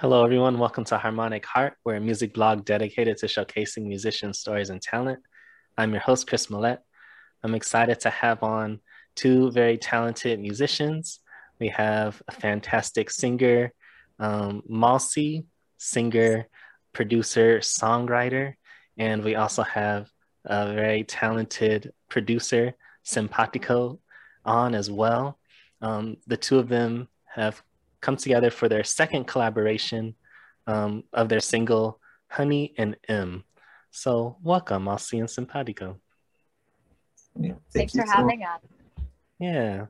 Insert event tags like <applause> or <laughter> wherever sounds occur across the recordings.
Hello, everyone. Welcome to Harmonic Heart. We're a music blog dedicated to showcasing musicians' stories and talent. I'm your host, Chris Millette. I'm excited to have on two very talented musicians. We have a fantastic singer, um, Malsi, singer, producer, songwriter, and we also have a very talented producer, Simpatico, on as well. Um, the two of them have come together for their second collaboration um, of their single Honey and M. So welcome, Malsi and Simpatico. Yeah, thank Thanks for having us. Yeah,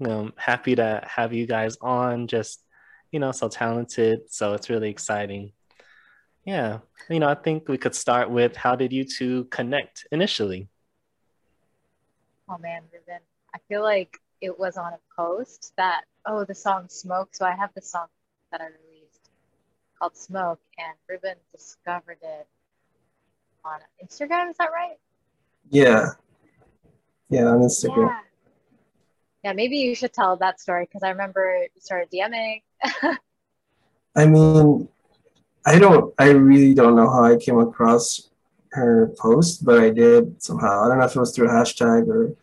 I'm happy to have you guys on. Just you know, so talented. So it's really exciting. Yeah, you know, I think we could start with how did you two connect initially? Oh man, Ruben, I feel like it was on a post that oh the song smoke. So i have the song that i released called smoke and ruben discovered it on instagram. Is that right? Yeah. Yeah on instagram. Yeah, yeah maybe you should tell that story because i remember you started dming. <laughs> I mean i don't i really don't know how i came across her post but i did somehow. I don't know if it was through a hashtag or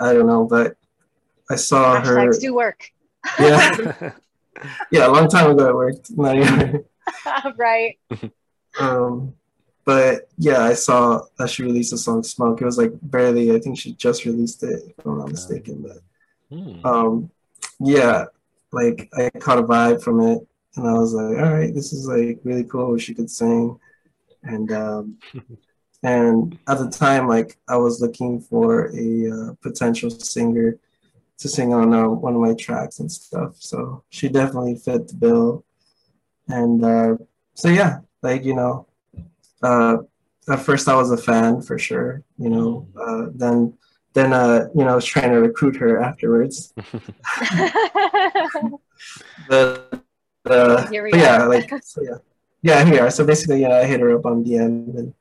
i don't know but I saw Hashtags her. do work. Yeah. <laughs> yeah, a long time ago it worked. Not <laughs> right. Um, but yeah, I saw that she released a song "Smoke." It was like barely. I think she just released it, if I'm not mistaken. But hmm. um, yeah, like I caught a vibe from it, and I was like, all right, this is like really cool. She could sing, and um, <laughs> and at the time, like I was looking for a uh, potential singer to sing on uh, one of my tracks and stuff. So she definitely fit the bill. And uh, so yeah, like you know, uh, at first I was a fan for sure. You know, uh, then then uh, you know I was trying to recruit her afterwards. <laughs> <laughs> but, uh, here we but yeah, like so yeah, yeah, here. So basically, yeah, I hit her up on DM and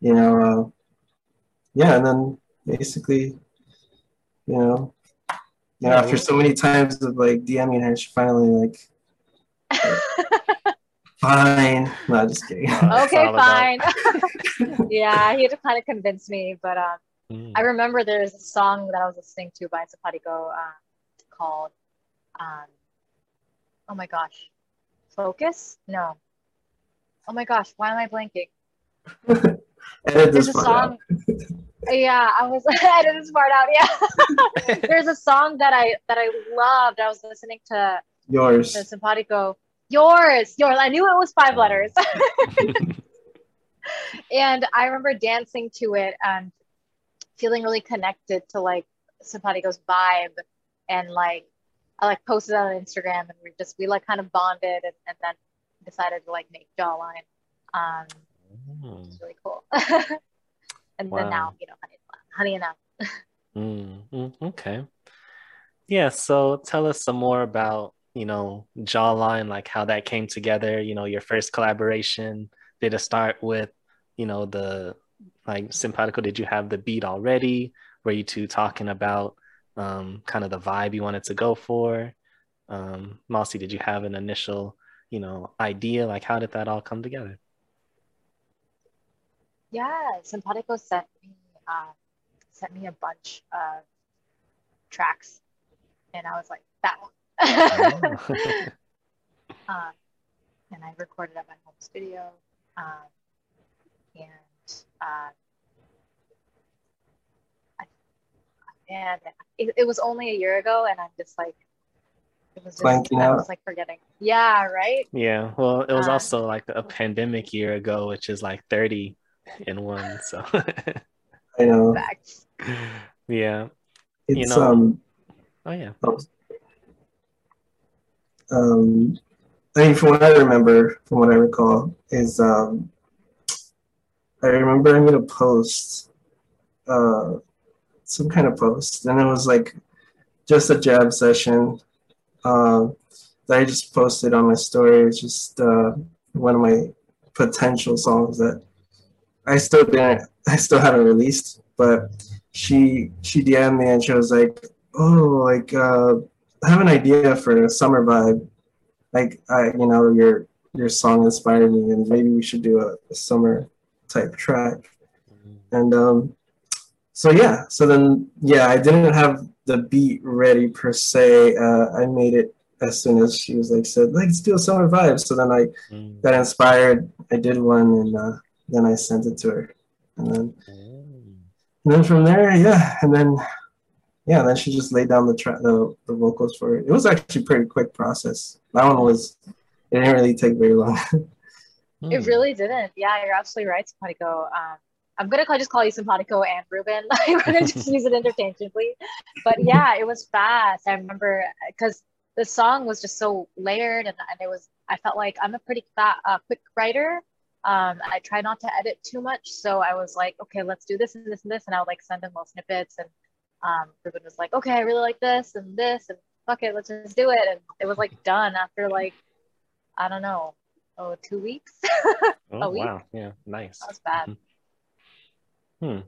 you know, uh, yeah, and then basically, you know, you know, after so many times of like DMing her, she finally like, <laughs> fine. No, just kidding. okay, fine. <laughs> yeah, he had to kind of convince me, but um, mm. I remember there's a song that I was listening to by Simpatico um, called, um, oh my gosh, Focus? No. Oh my gosh, why am I blanking? <laughs> there's a song yeah, I was <laughs> I did this part out. Yeah, <laughs> there's a song that I that I loved. I was listening to yours, to Simpatico. Yours, yours. I knew it was five letters. <laughs> and I remember dancing to it and feeling really connected to like Simpatico's vibe and like I like posted on Instagram and we just we like kind of bonded and, and then decided to like make jawline. Um, mm. It's really cool and wow. then now you know honey, honey enough mm, okay. Yeah so tell us some more about you know jawline like how that came together you know your first collaboration. Did it start with you know the like simpatico did you have the beat already? Were you two talking about um, kind of the vibe you wanted to go for? Um, Malsi, did you have an initial you know idea? Like how did that all come together yeah, Simpatico sent me uh, sent me a bunch of tracks, and I was like, that one. uh, <laughs> <laughs> and I recorded at my home studio, um, and uh, I, and it, it was only a year ago, and I'm just like, it was just, Blanking I was like forgetting. Yeah, right. Yeah, well, it was um, also like a pandemic year ago, which is like 30 in one. So I know. Yeah. It's you know, um. Oh yeah. Oh. Um, I mean, from what I remember, from what I recall, is um, I remember I made a post, uh, some kind of post, and it was like just a jam session uh, that I just posted on my story. It's just uh, one of my potential songs that I still didn't. I still haven't released, but she she DM'd me and she was like, "Oh, like uh, I have an idea for a summer vibe," like I, you know, your your song inspired me, and maybe we should do a, a summer type track. And um, so yeah, so then yeah, I didn't have the beat ready per se. Uh, I made it as soon as she was like said, let's do a summer vibe. So then I mm. got inspired. I did one, and uh, then I sent it to her, and then mm. and then from there, yeah, and then yeah, then she just laid down the track, the, the vocals for it. It was actually pretty quick process. That one was, it didn't really take very long. <laughs> it really didn't. Yeah, you're absolutely right, Simpatico. Um, I'm gonna call, just call you Simpatico and Ruben. <laughs> We're gonna just use it interchangeably. But yeah, it was fast. I remember because the song was just so layered, and, and it was. I felt like I'm a pretty fat, uh, quick writer. Um, I try not to edit too much, so I was like, okay, let's do this and this and this, and I would like send them little snippets and um, Ruben was like, okay, I really like this and this, and fuck it, let's just do it. And it was like done after like, I don't know, oh, two weeks. <laughs> oh, week. wow. Yeah, nice. That was bad. Mm-hmm. Hmm.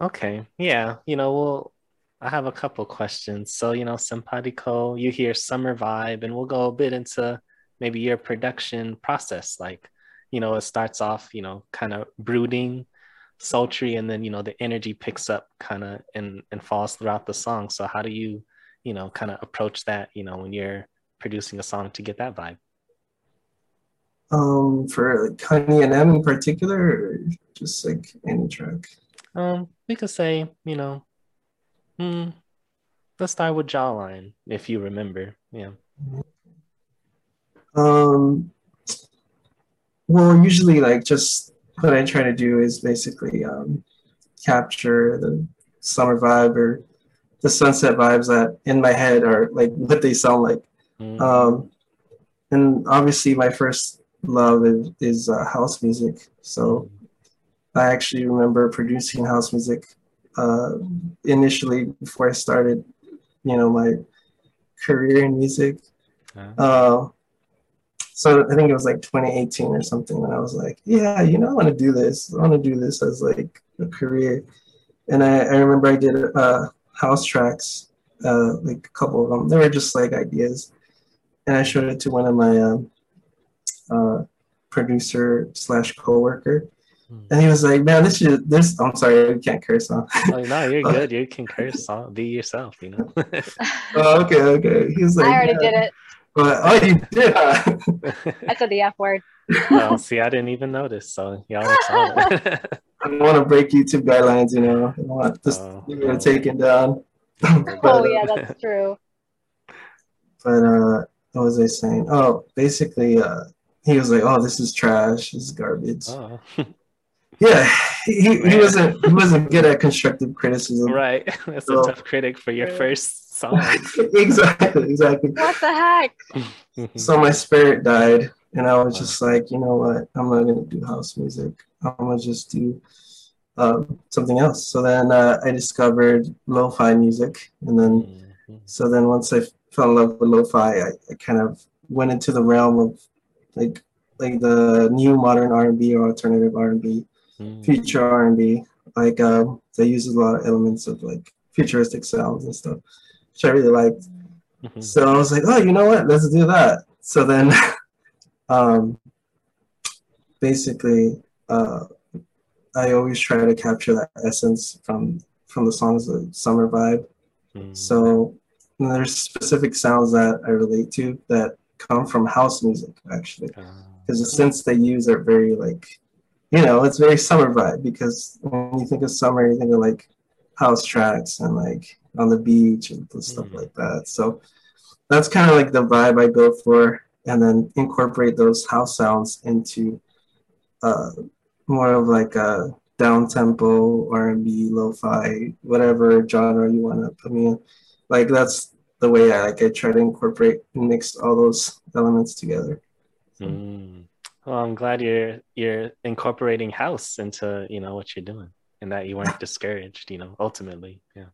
Okay. Yeah. You know, well, I have a couple questions. So, you know, Simpatico, you hear summer vibe, and we'll go a bit into maybe your production process. Like, you know, it starts off, you know, kind of brooding sultry and then you know the energy picks up kind of and and falls throughout the song. So how do you you know kind of approach that you know when you're producing a song to get that vibe? Um for honey and m in particular or just like any track? Um we could say you know hmm let's start with jawline if you remember yeah. Um well usually like just what I try to do is basically um, capture the summer vibe or the sunset vibes that in my head are like what they sound like. Mm. Um, and obviously, my first love is, is uh, house music. So I actually remember producing house music uh, initially before I started, you know, my career in music. Uh-huh. Uh, so I think it was like 2018 or something when I was like, yeah, you know, I want to do this. I want to do this as like a career. And I, I remember I did uh, house tracks, uh, like a couple of them. They were just like ideas. And I showed it to one of my um, uh, producer slash coworker. Hmm. And he was like, "Man, this is this." I'm sorry, I can't curse. Huh? oh, no, you're <laughs> good. You can curse. On. Be yourself. You know. <laughs> oh, okay, okay. He's like, I already yeah. did it. But oh, you did. Huh? I said the F word. well, see, I didn't even notice. So y'all saw. <laughs> I don't want to break YouTube guidelines, you know. I don't want this oh, no. taken down. <laughs> but, oh yeah, that's true. But uh, what was I saying? Oh, basically, uh, he was like, "Oh, this is trash. This is garbage." Oh. <laughs> yeah, he, he wasn't he wasn't good at constructive criticism. Right, that's so, a tough critic for your first <laughs> exactly, exactly. What the heck? <laughs> so my spirit died, and I was just like, you know what? I'm not gonna do house music. I'm gonna just do um, something else. So then uh, I discovered lo-fi music, and then mm-hmm. so then once I fell in love with lo-fi, I, I kind of went into the realm of like like the new modern R&B or alternative R&B, mm. future R&B. Like um, they use a lot of elements of like futuristic sounds and stuff which I really liked. Mm-hmm. So I was like, oh, you know what? Let's do that. So then, <laughs> um, basically, uh, I always try to capture that essence from from the songs, the summer vibe. Mm-hmm. So there's specific sounds that I relate to that come from house music, actually, because ah. the synths they use are very like, you know, it's very summer vibe. Because when you think of summer, you think of like house tracks and like on the beach and stuff mm like that. So that's kind of like the vibe I go for, and then incorporate those house sounds into uh, more of like a down tempo R&B, lo-fi, whatever genre you want to put me in. Like that's the way I like I try to incorporate and mix all those elements together. Mm. Well, I'm glad you're you're incorporating house into you know what you're doing, and that you weren't <laughs> discouraged. You know, ultimately, yeah.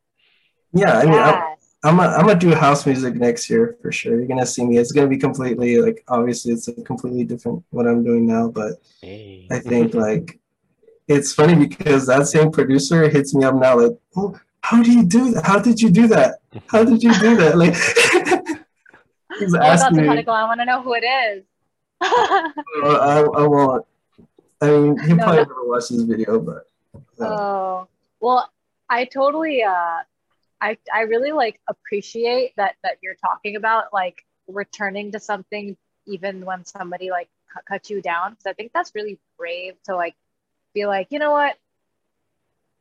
Yeah, I mean, yes. I, am I'm gonna do house music next year for sure. You're gonna see me. It's gonna be completely like obviously it's a completely different what I'm doing now, but hey. I think like it's funny because that same producer hits me up now like, oh, how do you do that? How did you do that? How did you do that? Like, <laughs> He's asking me. I want to know who it is. <laughs> I, I won't. I mean, he no, probably no. never watched this video, but. Uh. Oh well, I totally. Uh, I I really like appreciate that that you're talking about like returning to something even when somebody like cut you down because I think that's really brave to like be like you know what?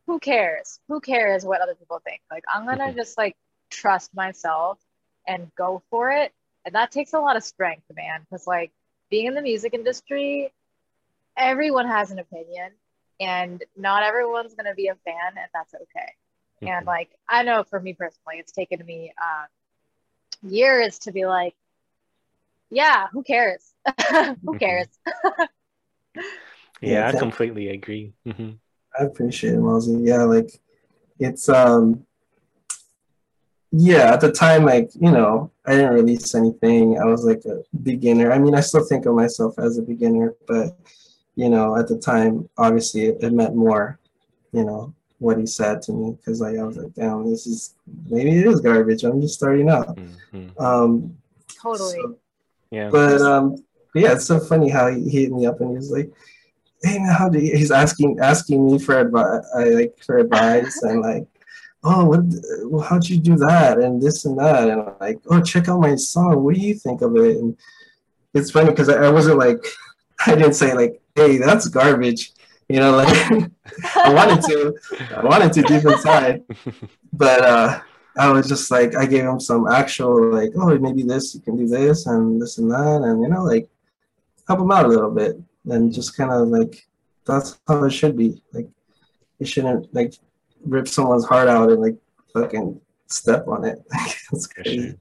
Who cares? Who cares what other people think? Like I'm gonna mm-hmm. just like trust myself and go for it. And that takes a lot of strength man because like being in the music industry everyone has an opinion and not everyone's going to be a fan and that's okay mm-hmm. and like i know for me personally it's taken me um, years to be like yeah who cares <laughs> who mm-hmm. cares <laughs> yeah, i completely agree mm-hmm. i appreciate it Mosey. yeah like it's um yeah at the time like you know i didn't release anything i was like a beginner i mean i still think of myself as a beginner but you know, at the time, obviously it, it meant more, you know, what he said to me because like I was like, damn, this is maybe it is garbage. I'm just starting out. Mm-hmm. Um, totally. So, yeah. But um, yeah, it's so funny how he, hit me up and he was like, "Hey man, how do you?" He's asking asking me for advice, I like for advice and like, "Oh, what? Well, how'd you do that?" and this and that, and I'm like, "Oh, check out my song. What do you think of it?" And it's funny because I, I wasn't like, <laughs> I didn't say like, hey, that's garbage. You know, like <laughs> I wanted to, I wanted to deep inside, but uh, I was just like, I gave him some actual like, oh, maybe this you can do this and this and that, and you know, like help him out a little bit, and just kind of like that's how it should be. Like you shouldn't like rip someone's heart out and like fucking step on it. <laughs> That's crazy.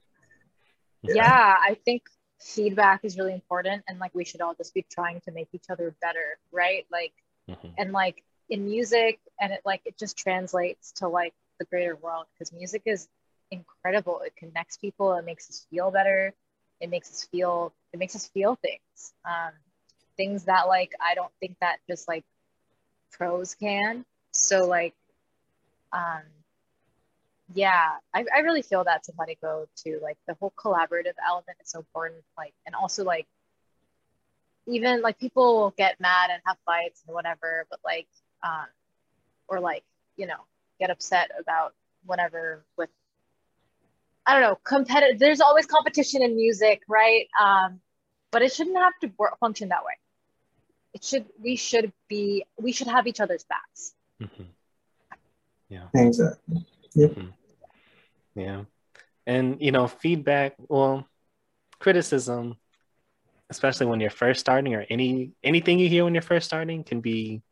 Yeah. yeah, I think feedback is really important and like we should all just be trying to make each other better right like mm-hmm. and like in music and it like it just translates to like the greater world because music is incredible. It connects people. It makes us feel better. It makes us feel it makes us feel things. Um, things that like i don't think that just like pros can. So like um yeah I, I really feel that to let it go too. Like the whole collaborative element is so important. Like and also like even like people will get mad and have fights and whatever but like um or like you know get upset about whatever with i don't know competitive there's always competition in music right um but it shouldn't have to work, function that way it should we should be we should have each other's backs mm-hmm. yeah exactly Yep. Mm-hmm. Yeah. And, you know, feedback, well, criticism, especially when you're first starting or any anything you hear when you're first starting can be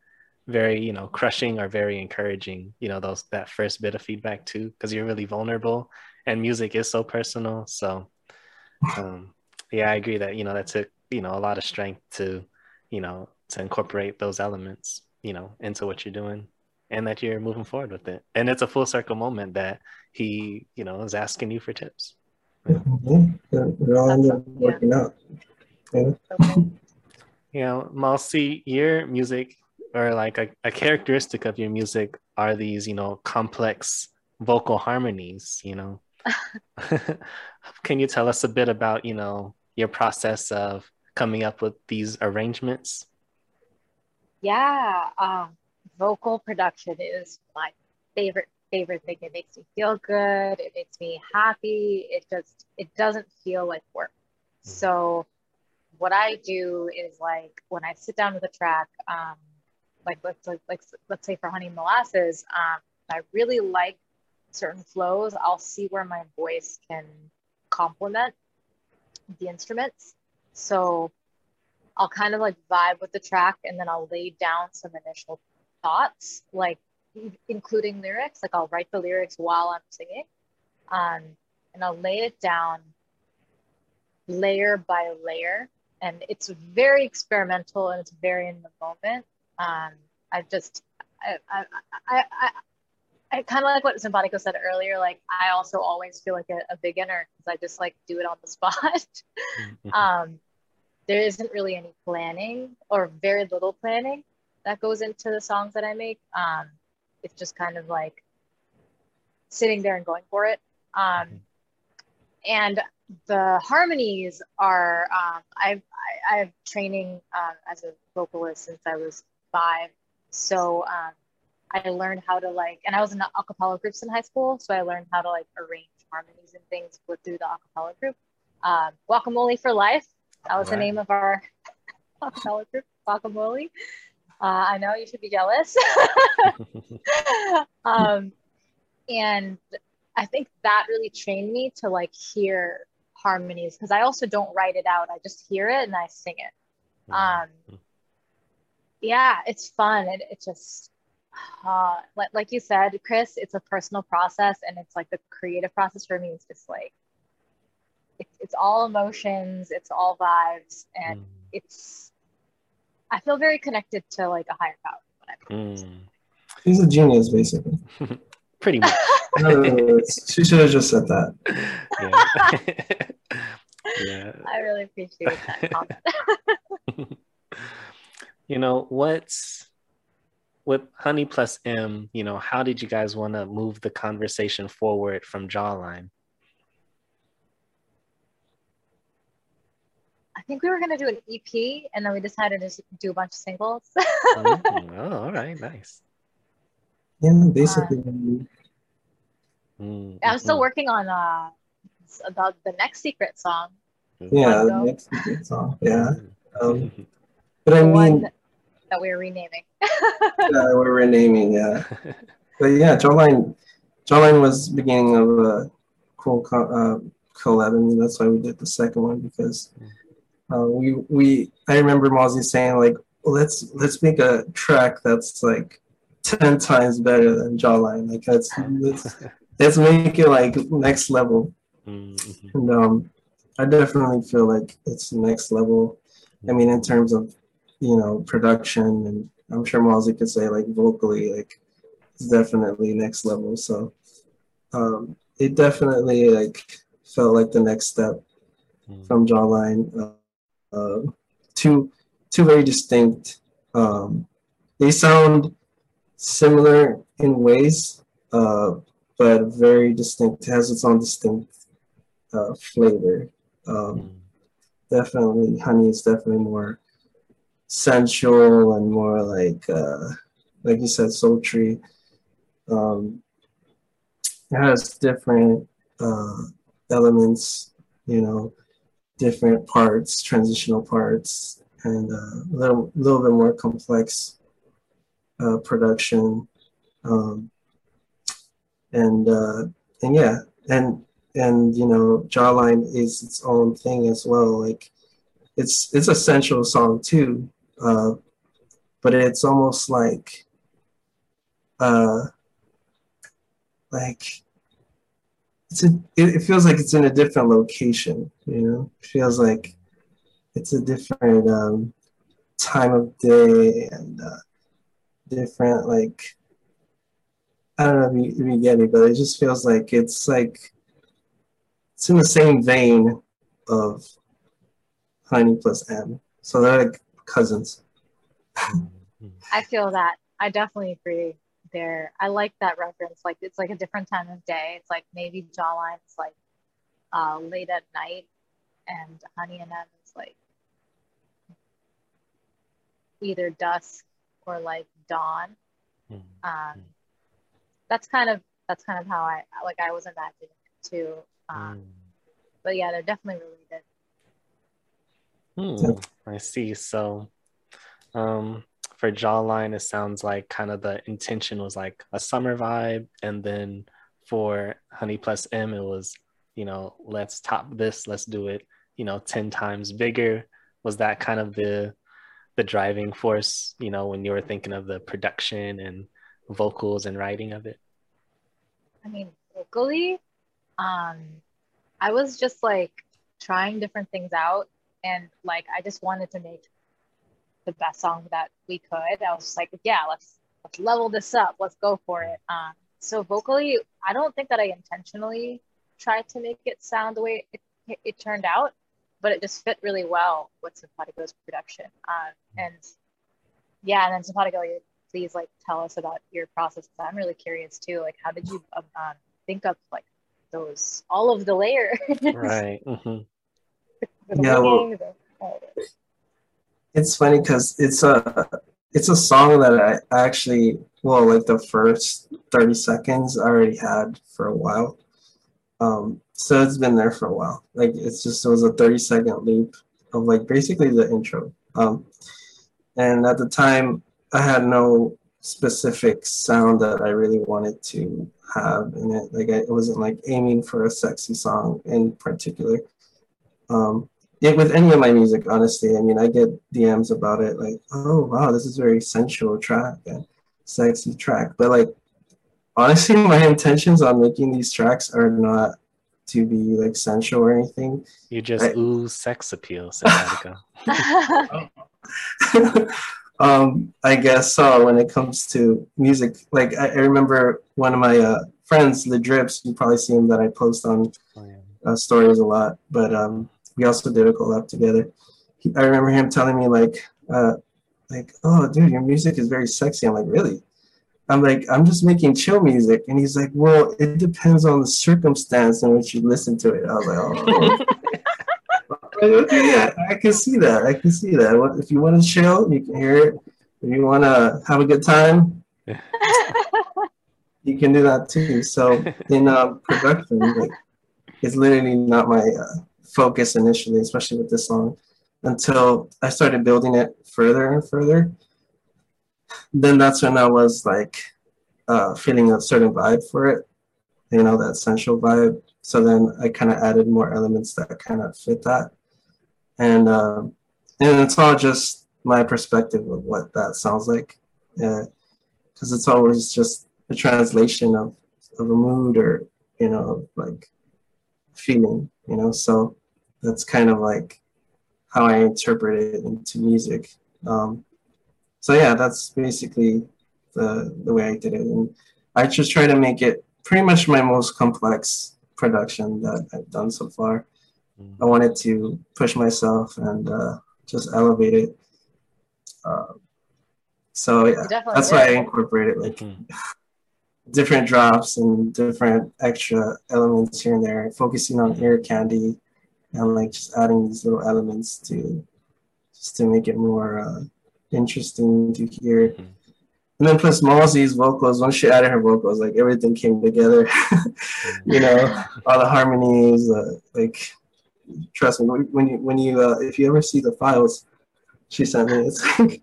very, you know, crushing or very encouraging, you know, those that first bit of feedback too, because you're really vulnerable and music is so personal. So um yeah, I agree that, you know, that took, you know, a lot of strength to, you know, to incorporate those elements, you know, into what you're doing and that you're moving forward with it. And it's a full circle moment that he, you know, is asking you for tips. Yeah. Mm-hmm. all end up working out. Yeah. You know, Malsi, your music or like a, a characteristic of your music are these, you know, complex vocal harmonies, you know. <laughs> Can you tell us a bit about, you know, your process of coming up with these arrangements? Yeah. Um, vocal production is my favorite favorite thing. It makes me feel good. It makes me happy. It just it doesn't feel like work. Mm-hmm. So what I do is like when I sit down with a track, um, like let's like, like let's say for Honey Molasses, um, I really like certain flows. I'll see where my voice can complement the instruments. So I'll kind of like vibe with the track and then I'll lay down some initial thoughts, like including lyrics. Like I'll write the lyrics while I'm singing, um, and I'll lay it down layer by layer. And it's very experimental and it's very in the moment. Um, I just, I, I, I, I, I kind of like what Simpatico said earlier. Like I also always feel like a, a beginner because I just like do it on the <laughs> spot. Mm-hmm. um, there isn't really any planning or very little planning that goes into the songs that I make. Um, it's just kind of like sitting there and going for it. Um, and the harmonies are um, I've I, have training um, as a vocalist since I was five, so um, I learned how to like, and I was in the acapella groups in high school, so I learned how to like arrange harmonies and things with through the acapella group. Um, Guacamole for Life, that was right. the name of our <laughs> acapella group, Guacamole. Uh, I know you should be jealous. <laughs> <laughs> um, and I think that really trained me to like hear harmonies because I also don't write it out. I just hear it and I sing it. Um, yeah, it's fun. It, it just, uh, like, like you said, Chris, it's a personal process and it's like the creative process for me is just like, it, it's all emotions, it's all vibes, and mm. it's, I feel very connected to like a higher power. Mm. He's a genius, basically. <laughs> Pretty much. no, no, no, she should have just said that. <laughs> Yeah. <laughs> yeah. I really appreciate that <laughs> you know, what's with Honey plus M, you know, how did you guys want to move the conversation forward from Jawline? I think we were going to do an EP and then we decided to do a bunch of singles. oh, <laughs> oh, all right, nice. Yeah, basically. Um, mm, I'm still mm-hmm. working on uh about the next secret song. Yeah, the next secret song. Yeah. <laughs> Um, but I mean that we are renaming. <laughs> yeah, we're renaming. Yeah. But yeah, Jawline, Jawline was beginning of a cool co- uh, collab. I mean, that's why we did the second one because uh, we we I remember Mozzie saying like, let's let's make a track that's like ten times better than Jawline. Like let's let's, let's make it like next level. Mm-hmm. And um, I definitely feel like it's the next level. I mean, in terms of you know production, and I'm sure Mozzie could say like vocally, like it's definitely next level. So um, it definitely like felt like the next step mm. from Jawline. Uh, uh, two two very distinct. Um, they sound similar in ways, uh, but very distinct. It has its own distinct uh, flavor. Um, mm. Definitely, honey is definitely more sensual and more like, uh, like you said, sultry. Um, it has different uh, elements, you know, different parts, transitional parts, and uh, a little, little bit more complex uh, production, um, and uh, and yeah, and and you know, Jawline is its own thing as well. Like, it's it's a sensual song too, uh, but it's almost like, uh, like it's a, it, feels like it's in a different location. You know, it feels like it's a different um, time of day and. Uh, different like I don't know if you, if you get me, but it just feels like it's like it's in the same vein of Honey plus M. So they're like cousins. I feel that. I definitely agree there. I like that reference. Like it's like a different time of day. It's like maybe Jawline's like uh, late at night and Honey and M is like either dusk or like dawn. Mm-hmm. Um, that's kind of that's kind of how I like I was imagining it too. Um, mm. But yeah, they're definitely related. Hmm, I see. So, um, for Jawline, it sounds like kind of the intention was like a summer vibe, and then for Honey Plus M, it was you know let's top this, let's do it, you know, ten times bigger. Was that kind of the the driving force, you know, when you were thinking of the production and vocals and writing of it? I mean, vocally, um, I was just like trying different things out and like I just wanted to make the best song that we could. I was like, yeah, let's let's level this up. Let's go for it. Um, so vocally, I don't think that I intentionally tried to make it sound the way it, it turned out but it just fit really well with Simpatico's production. Um, and yeah, and then Simpatico, please like tell us about your process. I'm really curious too. Like, how did you um, think of like those all of the layers. right. Mm-hmm. <laughs> yeah. Well, it's funny because it's a it's a song that I actually well like the first 30 seconds I already had for a while. Um, so it's been there for a while. Like it's just it was a 30 second loop of like basically the intro. Um, and at the time I had no specific sound that I really wanted to have in it. Like I wasn't like aiming for a sexy song in particular. Um, yeah, with any of my music, honestly, I mean, I get DMs about it, like, oh wow, this is very sensual track and sexy track. But like, honestly, <laughs> my intentions on making these tracks are not to be like sensual or anything. You just I, ooze sex appeal, <laughs> <laughs> um, I guess so. Uh, when it comes to music, like I, I remember one of my uh, friends, the Drips. You probably see him that I post on oh, yeah. uh, stories a lot, but um, we also did a collab together. He, I remember him telling me like, uh, like, oh, dude, your music is very sexy. I'm like, really? I'm like, I'm just making chill music, and he's like, well, it depends on the circumstance in which you listen to it. I was like, oh. <laughs> okay, yeah, I can see that. I can see that. If you want to chill, you can hear it. If you want to have a good time, you can do that too. So in uh, production, like, it's literally not my uh, focus initially, especially with this song, until I started building it further and further. Then that's when I was like uh, feeling a certain vibe for it, you know, that sensual vibe. So then I kind of added more elements that kind of fit that. And, uh, and it's all just my perspective of what that sounds like. Yeah. Cause it's always just a translation of, of a mood or, you know, like feeling, you know, so that's kind of like how I interpret it into music. Um, so yeah, that's basically the the way I did it, and I just try to make it pretty much my most complex production that I've done so far. I wanted to push myself and uh, just elevate it. Uh, so yeah, that's did. why I incorporated like mm-hmm. <laughs> different drops and different extra elements here and there, focusing on ear candy and like just adding these little elements to just to make it more uh, interesting to hear. Mm-hmm. And then plus Mosey's vocals, once she added her vocals, like everything came together. <laughs> you know, all the harmonies, uh, like trust me, when you when you uh, if you ever see the files she sent me, it's like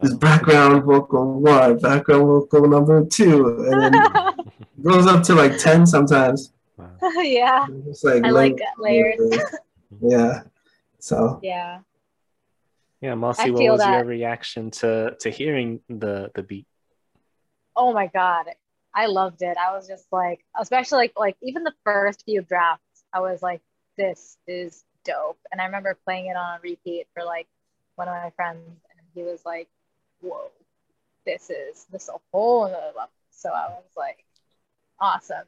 this background vocal one, background vocal number two, and then goes up to like ten sometimes. <laughs> yeah. It's like I like layers. yeah. So. Yeah. Yeah, Mossy, what was that. your reaction to to hearing the the beat? Oh my god, I loved it. I was just like, especially like like even the first few drafts, I was like, this is dope. And I remember playing it on repeat for like one of my friends, and he was like, whoa, this is this a whole other level. So I was like, awesome.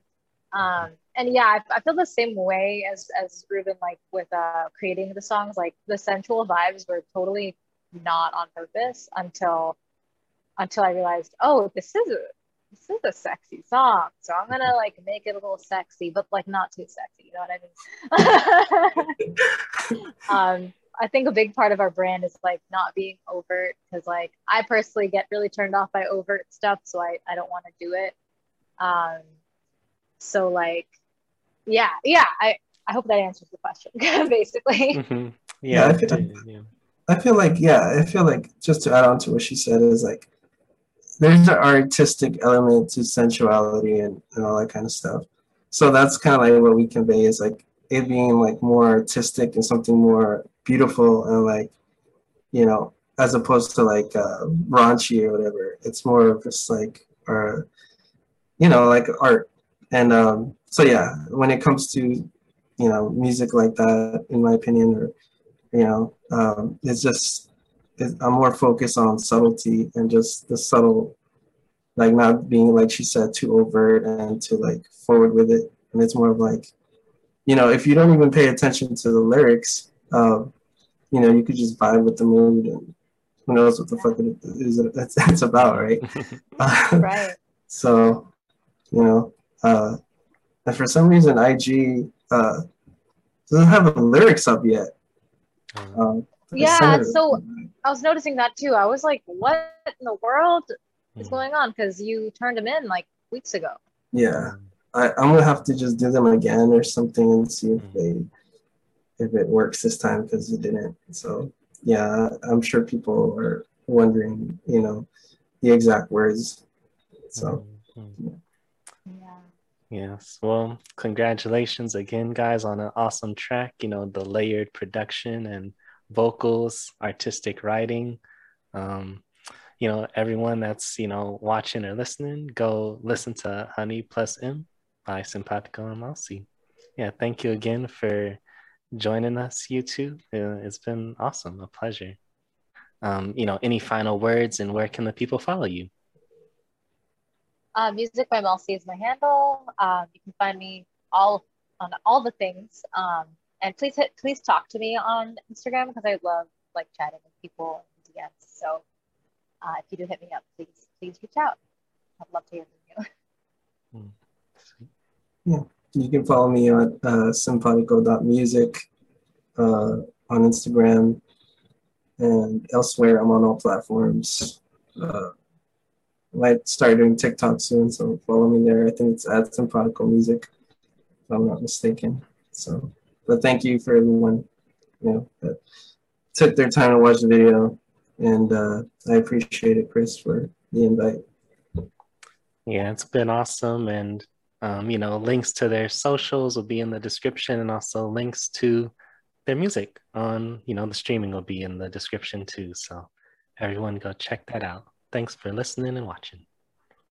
Um, and yeah, I, I, feel the same way as as Ruben, like with uh, creating the songs. Like the sensual vibes were totally not on purpose until until I realized, oh, this is this is a sexy song. So I'm gonna like make it a little sexy, but like not too sexy. You know what I mean? <laughs> um, I think a big part of our brand is like not being overt because like I personally get really turned off by overt stuff, so I I don't want to do it. Um, so like, yeah, yeah. I I hope that answers the question <laughs> basically. Mm-hmm. Yeah, yeah, I feel, yeah. I feel like yeah, I feel like just to add on to what she said is like there's an artistic element to sensuality and, and all that kind of stuff. So that's kind of like what we convey is like it being like more artistic and something more beautiful and like you know as opposed to like uh, raunchy or whatever. It's more of just like or you know like art and um, so yeah, when it comes to you know music like that, in my opinion, or you know, um, it's just I'm more focused on subtlety and just the subtle, like not being like she said too overt and to like forward with it. And it's more of like, you know, if you don't even pay attention to the lyrics, um, you know, you could just vibe with the mood and who knows what the fuck it is it's, <laughs> it's about, right? <laughs> right. <laughs> so, you know, uh, and for some reason IG uh, doesn't have the lyrics up yet. Uh-huh. Um, yeah, so I was noticing that too. I was like, what in the world is hmm. going on? Because you turned them in like weeks ago. Yeah, I, I'm gonna have to just do them again or something and see if hmm. they if it works this time because it didn't. So yeah, I'm sure people are wondering, you know, the exact words. So mm-hmm. yeah. Yes. Well, congratulations again, guys, on an awesome track. You know, the layered production and vocals, artistic writing. Um, you know, everyone that's, you know, watching or listening, go listen to Honey Plus M by Simpatico and Mousy. Yeah, thank you again for joining us, you two. It's been awesome, a pleasure. Um, you know, any final words and where can the people follow you? Uh, music by Mousy is my handle. Um, you can find me all on all the things. Um, and please hit, please talk to me on Instagram because I love like chatting with people in DMs. So uh, if you do hit me up, please please reach out. I'd love to hear from you. <laughs> Hmm. Yeah. You can follow me on uh, simpatico.music uh, on Instagram and elsewhere. I'm on all platforms. Uh, I might start doing TikTok soon, so follow me there. I think it's at Simpatico Music, if I'm not mistaken. So, but thank you for everyone, you know, that took their time to watch the video, and uh, I appreciate it, Chris, for the invite. Yeah, it's been awesome, and um, you know, links to their socials will be in the description and also links to their music on, you know, the streaming will be in the description too. So everyone go check that out. Thanks for listening and watching.